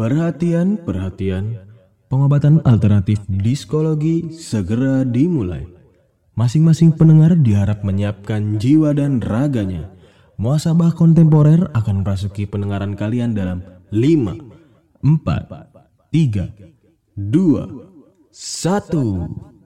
Perhatian, perhatian. Pengobatan alternatif psikologi segera dimulai. Masing-masing pendengar diharap menyiapkan jiwa dan raganya. Muasabah kontemporer akan merasuki pendengaran kalian dalam 5, 4, 3, 2, 1.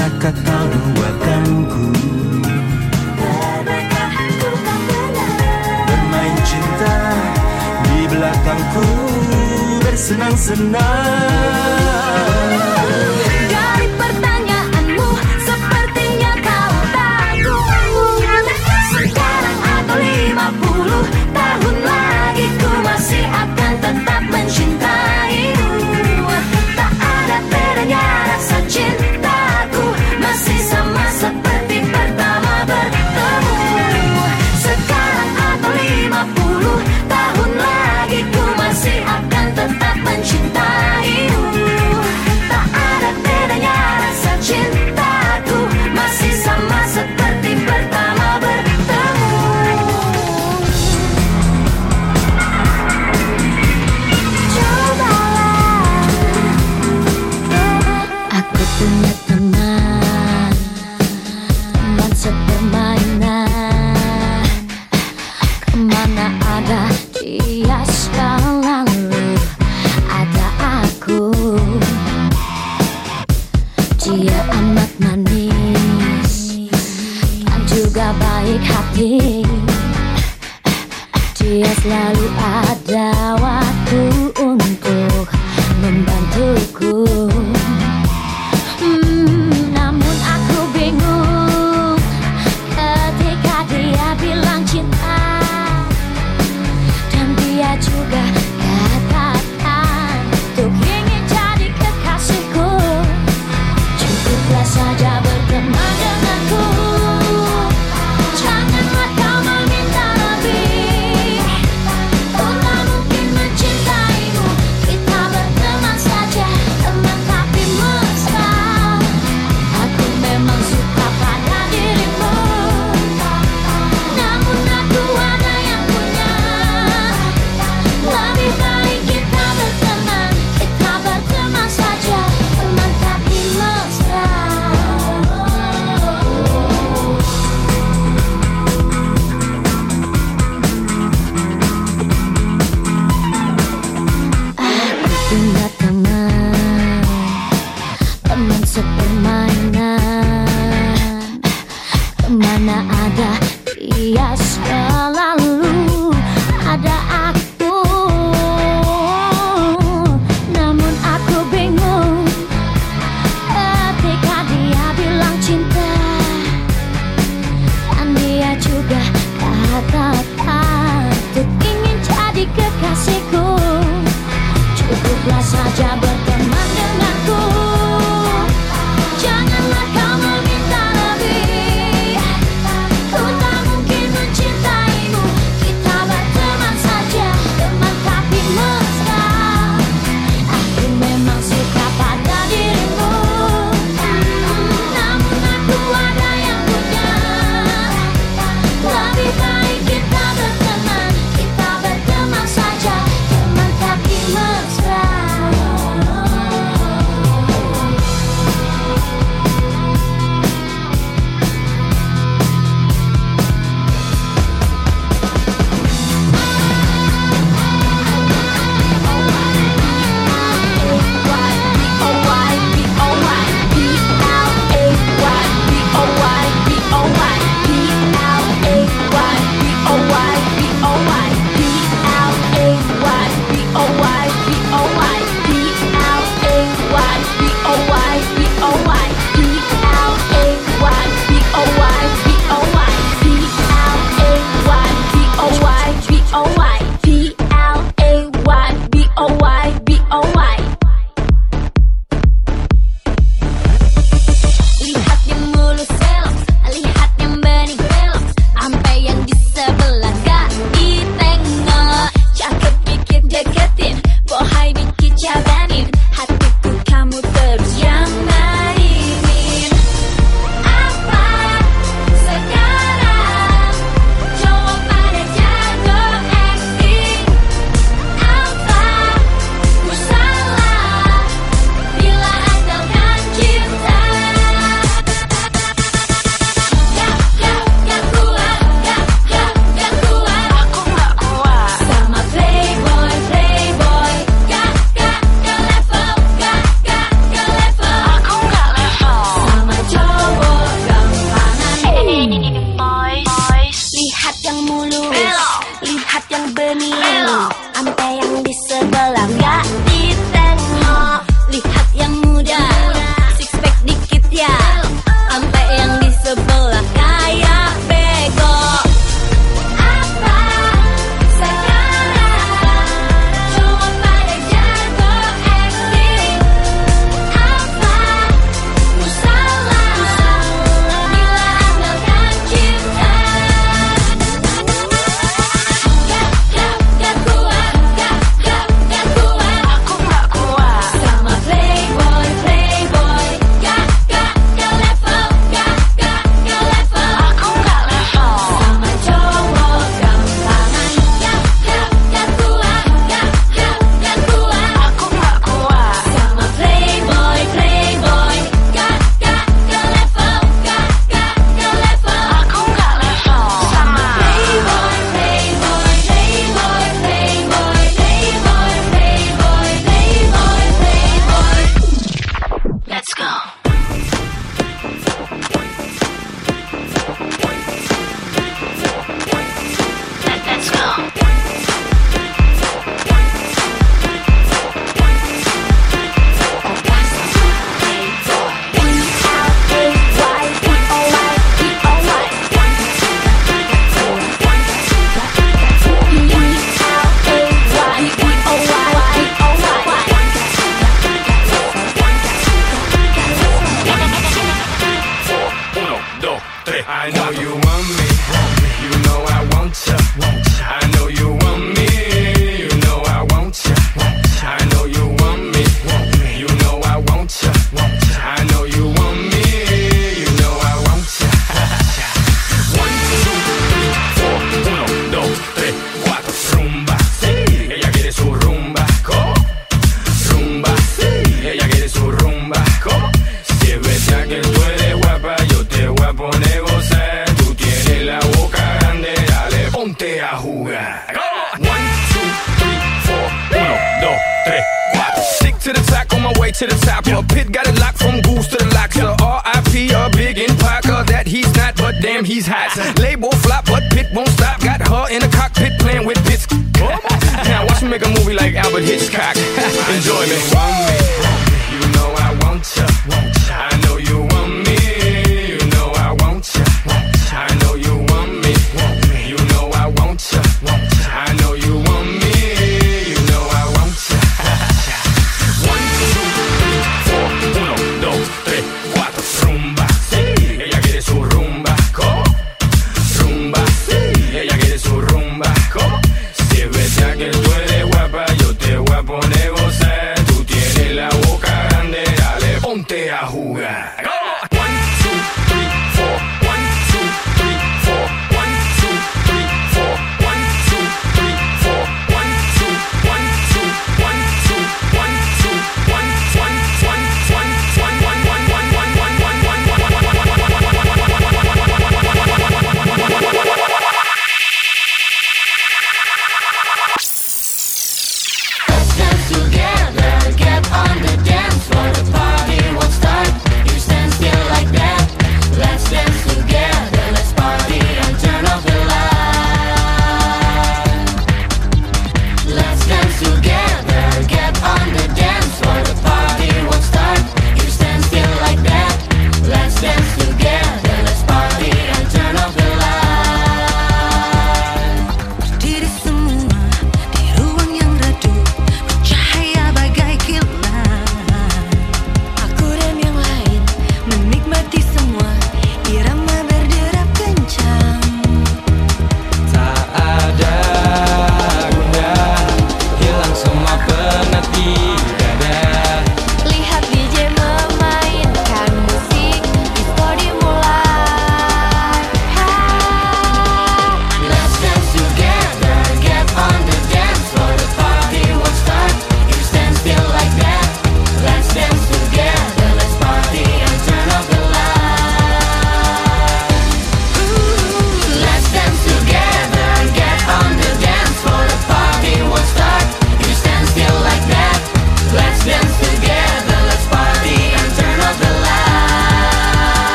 Pernahkah kau doakan ku Bermain cinta Di belakangku Bersenang-senang.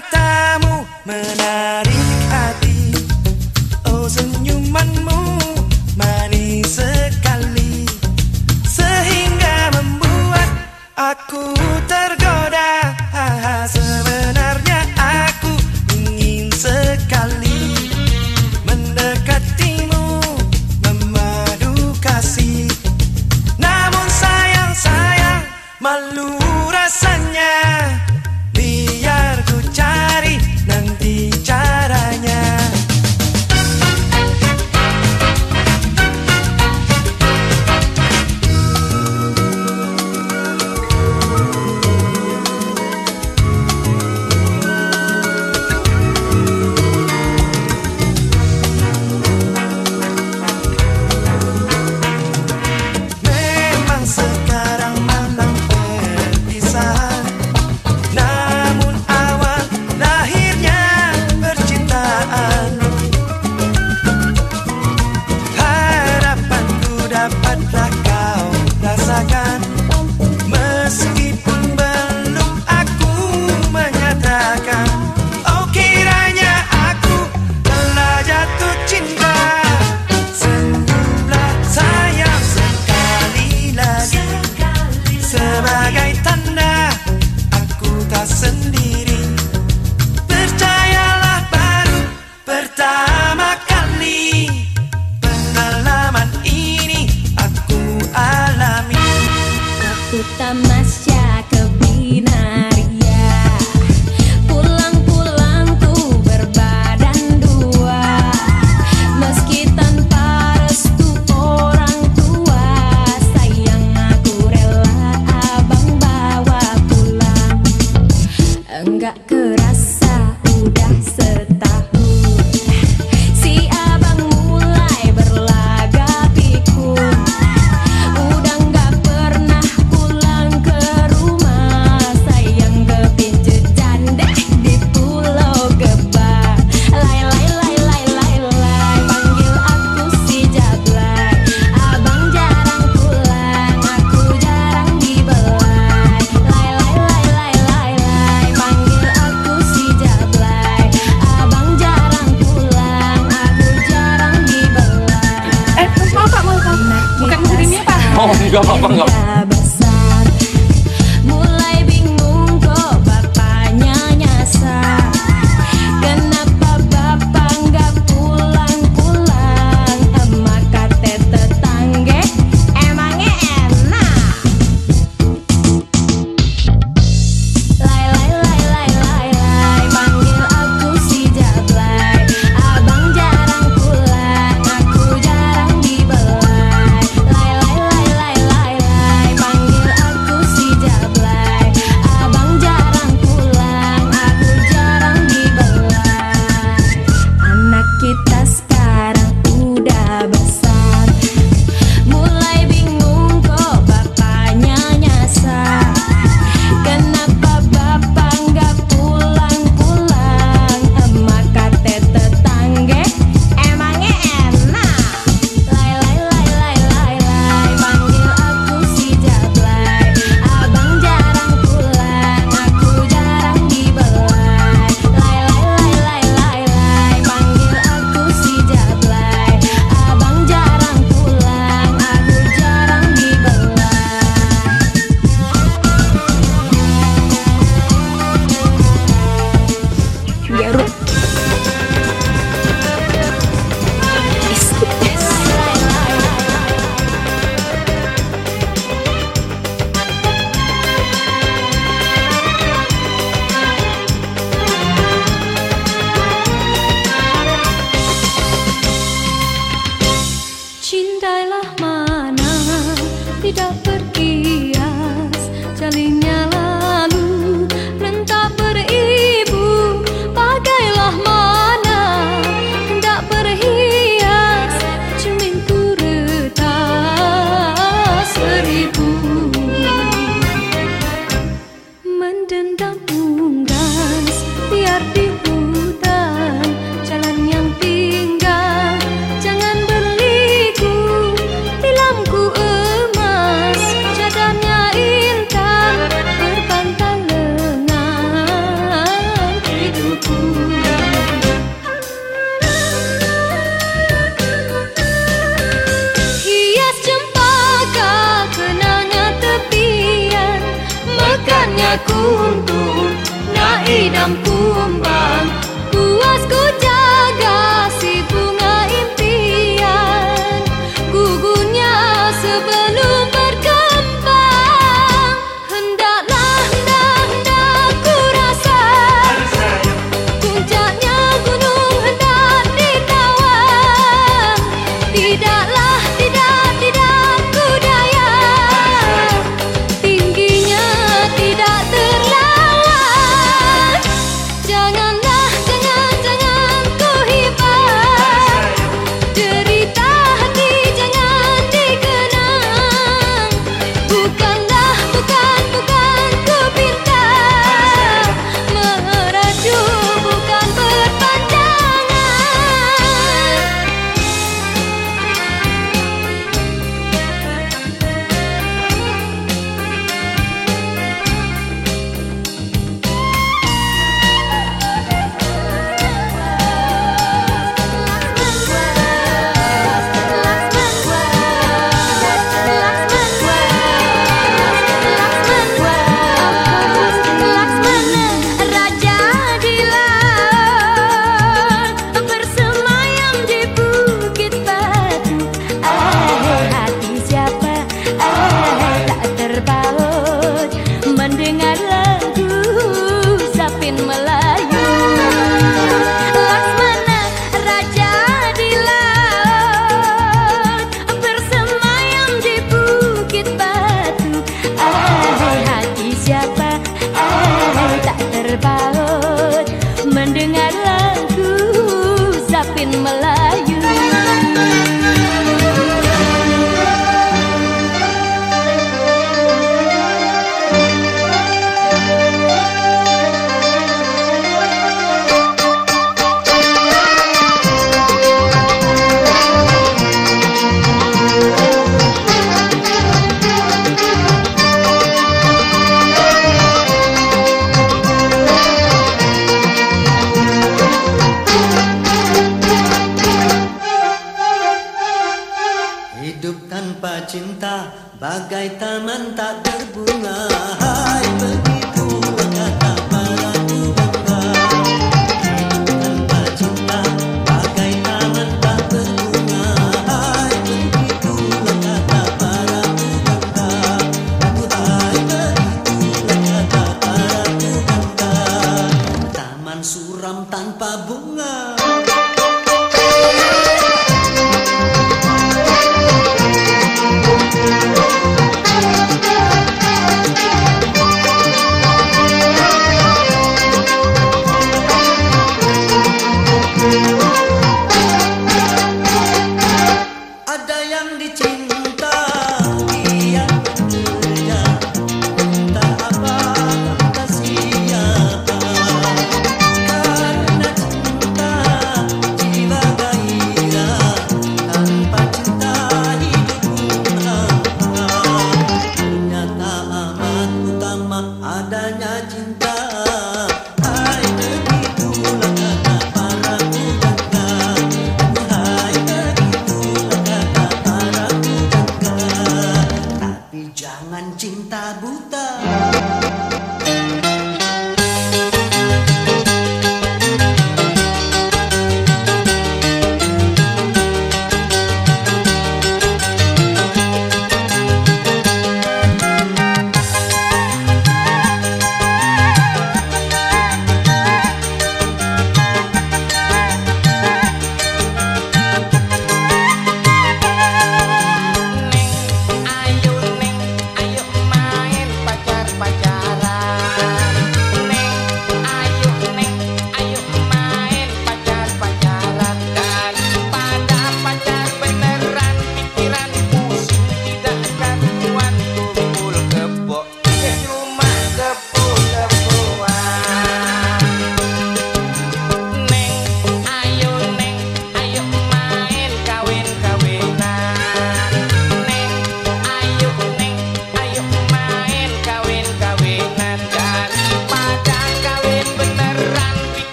Matamu menarik hati. Oh senyumanmu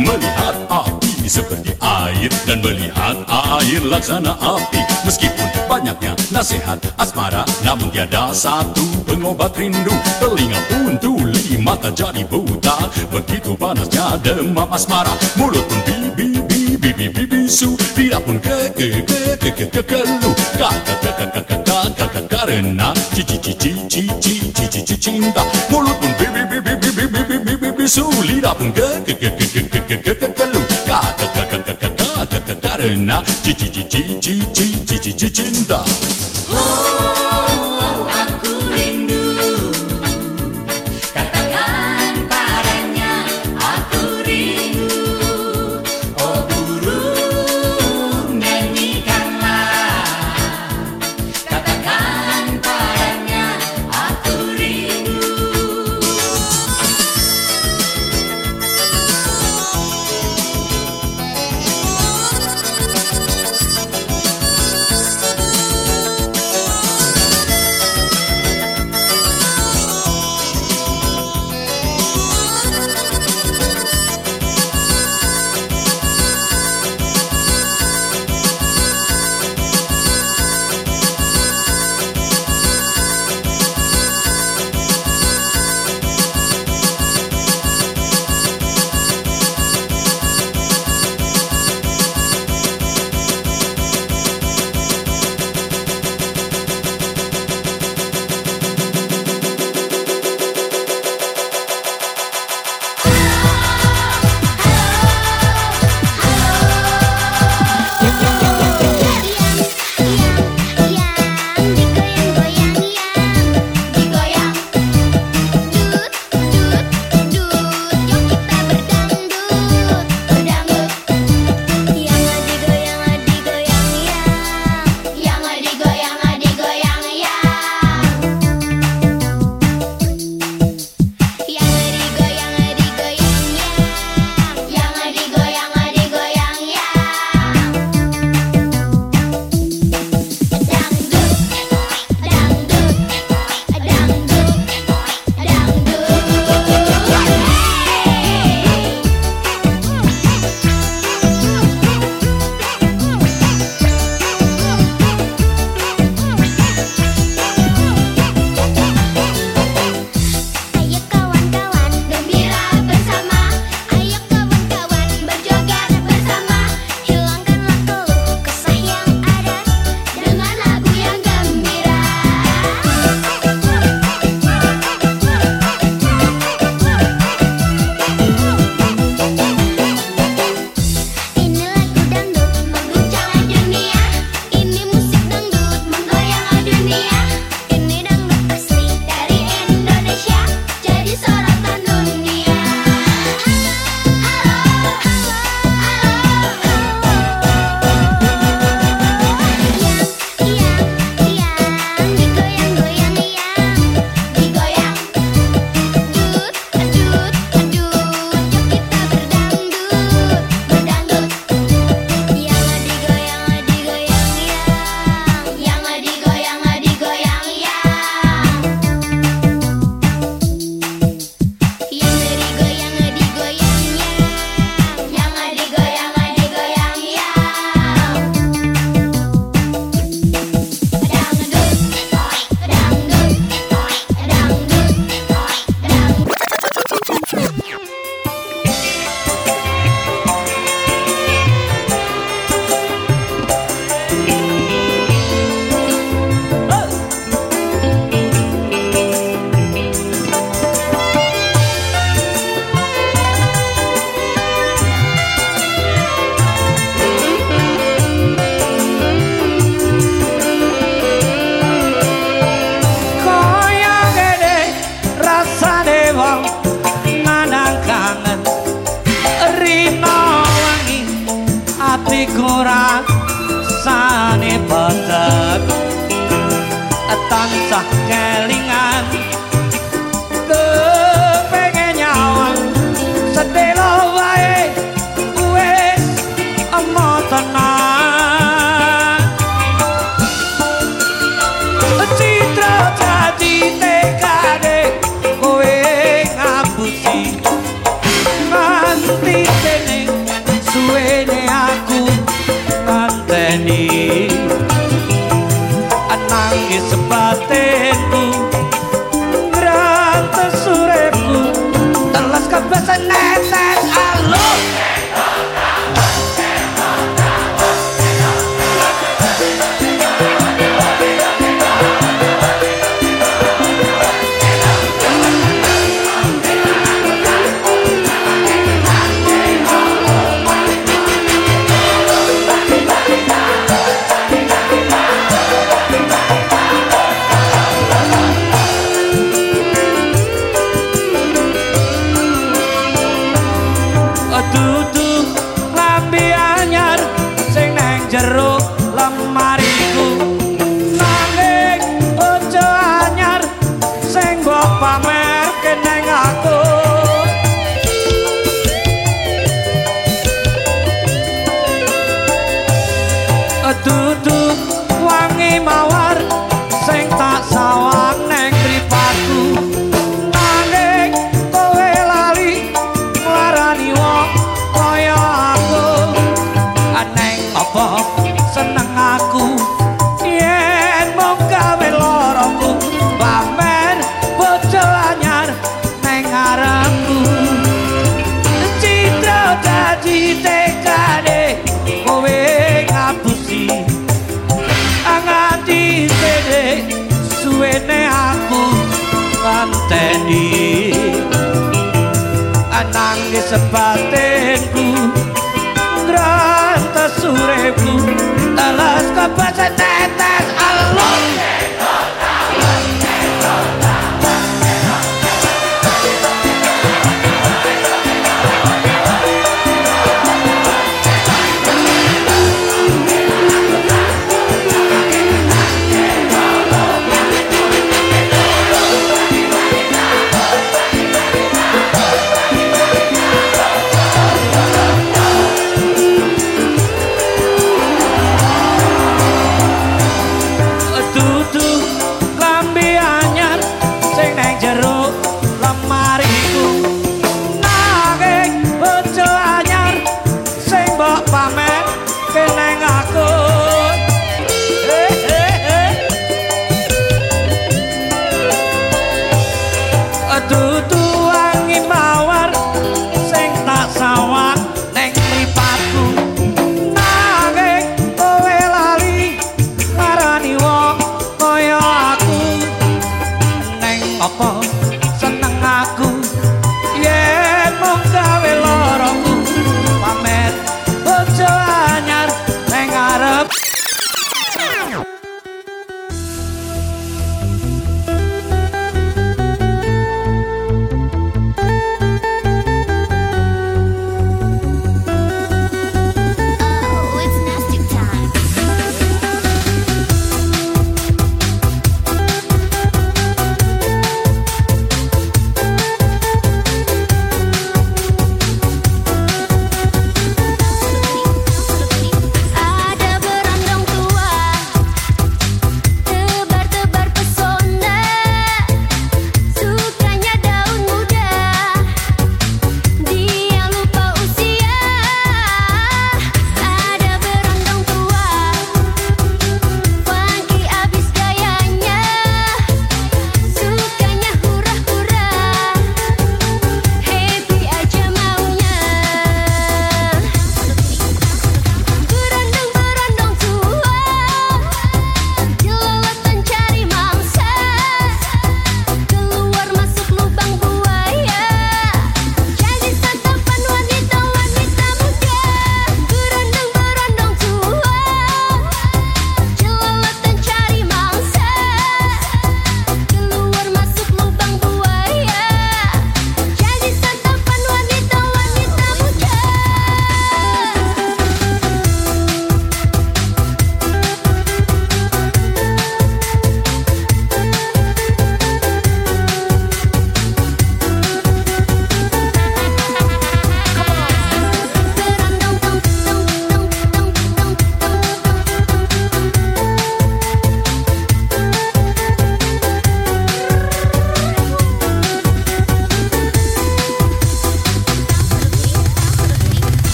Melihat api seperti air Dan melihat air laksana api. Meskipun banyaknya nasihat asmara Namun tiada satu pengobat rindu. Telinga pun tuli, mata jadi buta. Begitu panasnya demam asmara. Mulut pun bibi bibi bibi bisu. Lidah pun ke ke ke ke ke ke kakak kakak kakak karena Cici cici cici cici cici cinta. Mulut pun bibi bibi bibi bibi bibi bisu Lidah pun ke ke ke ke ke ke ke ke ke keluh Kakak kakak kakak kakak kakak karena Cici cici cici cici cici cinta Aku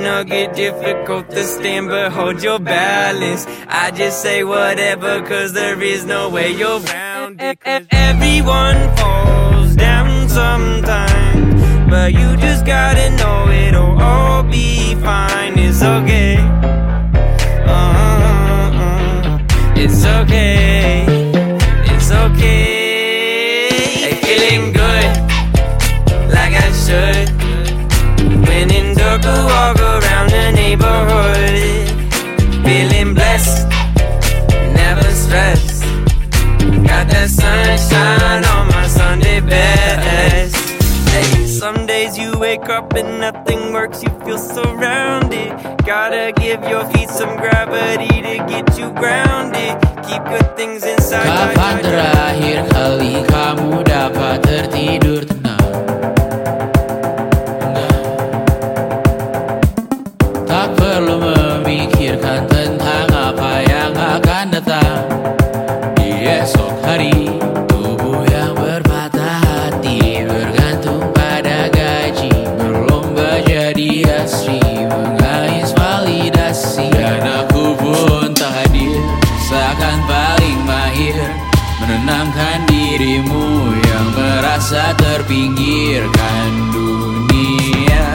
gonna get difficult to stand, but hold your balance. I just say whatever, cause there is no way you're round. Everyone falls down sometimes, but you up and nothing works, you feel surrounded. Gotta give your feet some gravity to get you grounded. Keep good things inside. Kapan terakhir kali kamu dapat tertidur tenang? merasa terpinggirkan dunia.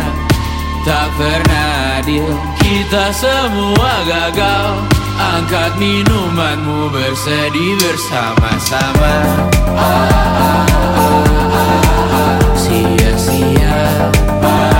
Tak pernah adil Kita semua gagal. Angkat minumanmu bersedih bersama-sama. Ah, ah, ah, ah, ah, Sia-sia ah,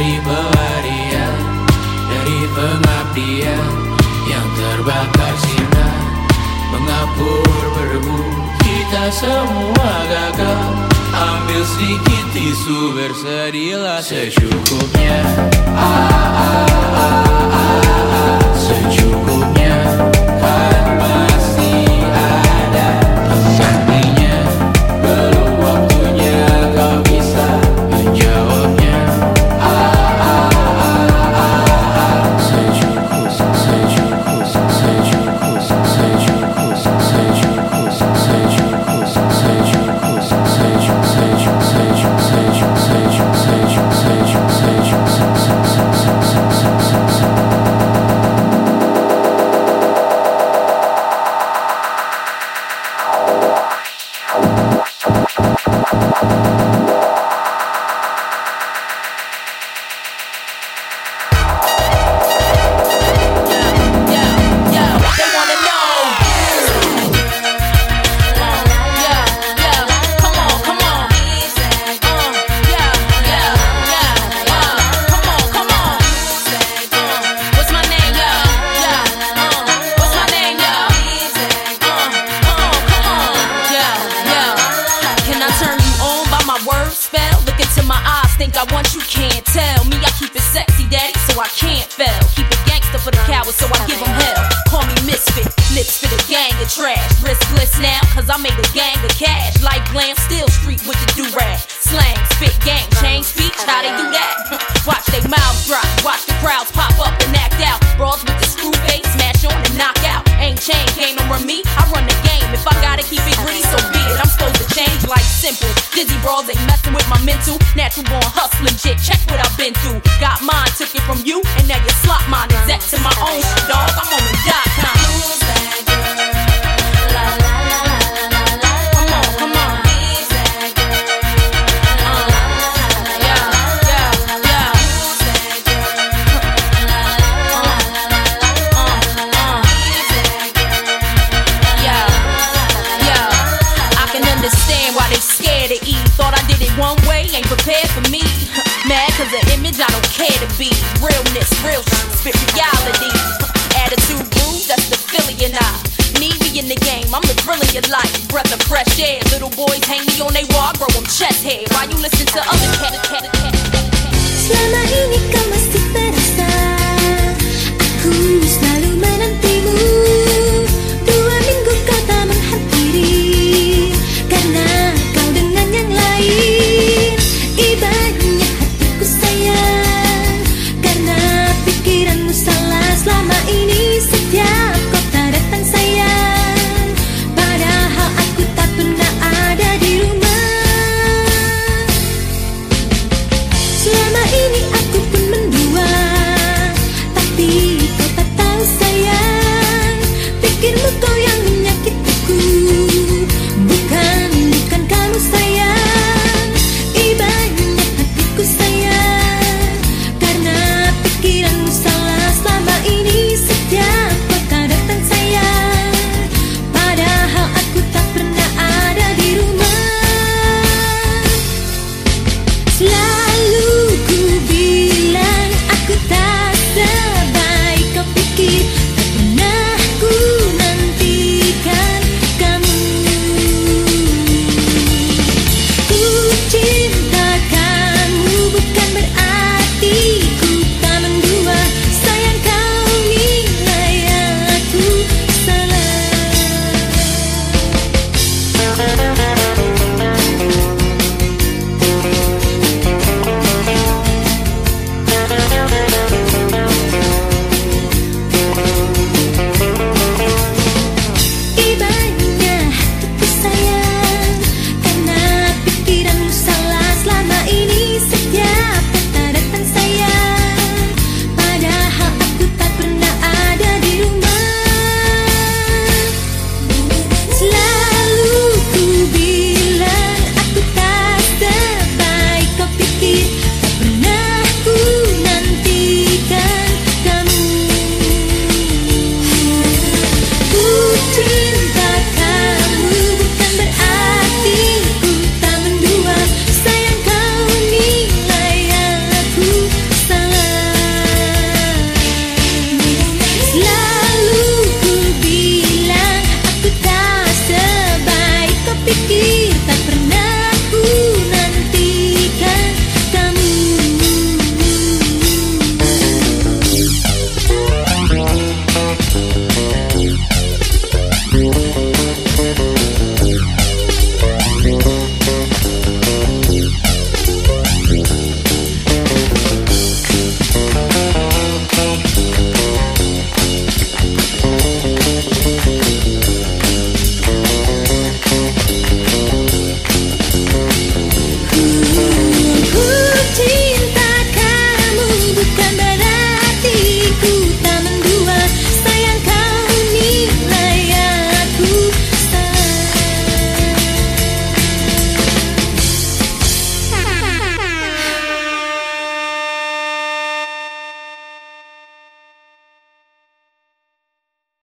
dari pelarian Dari pengabdian yang terbakar sinar Mengapur berbu kita semua gagal Ambil sedikit tisu bersedihlah secukupnya ah, ah, ah, ah, ah, Secukupnya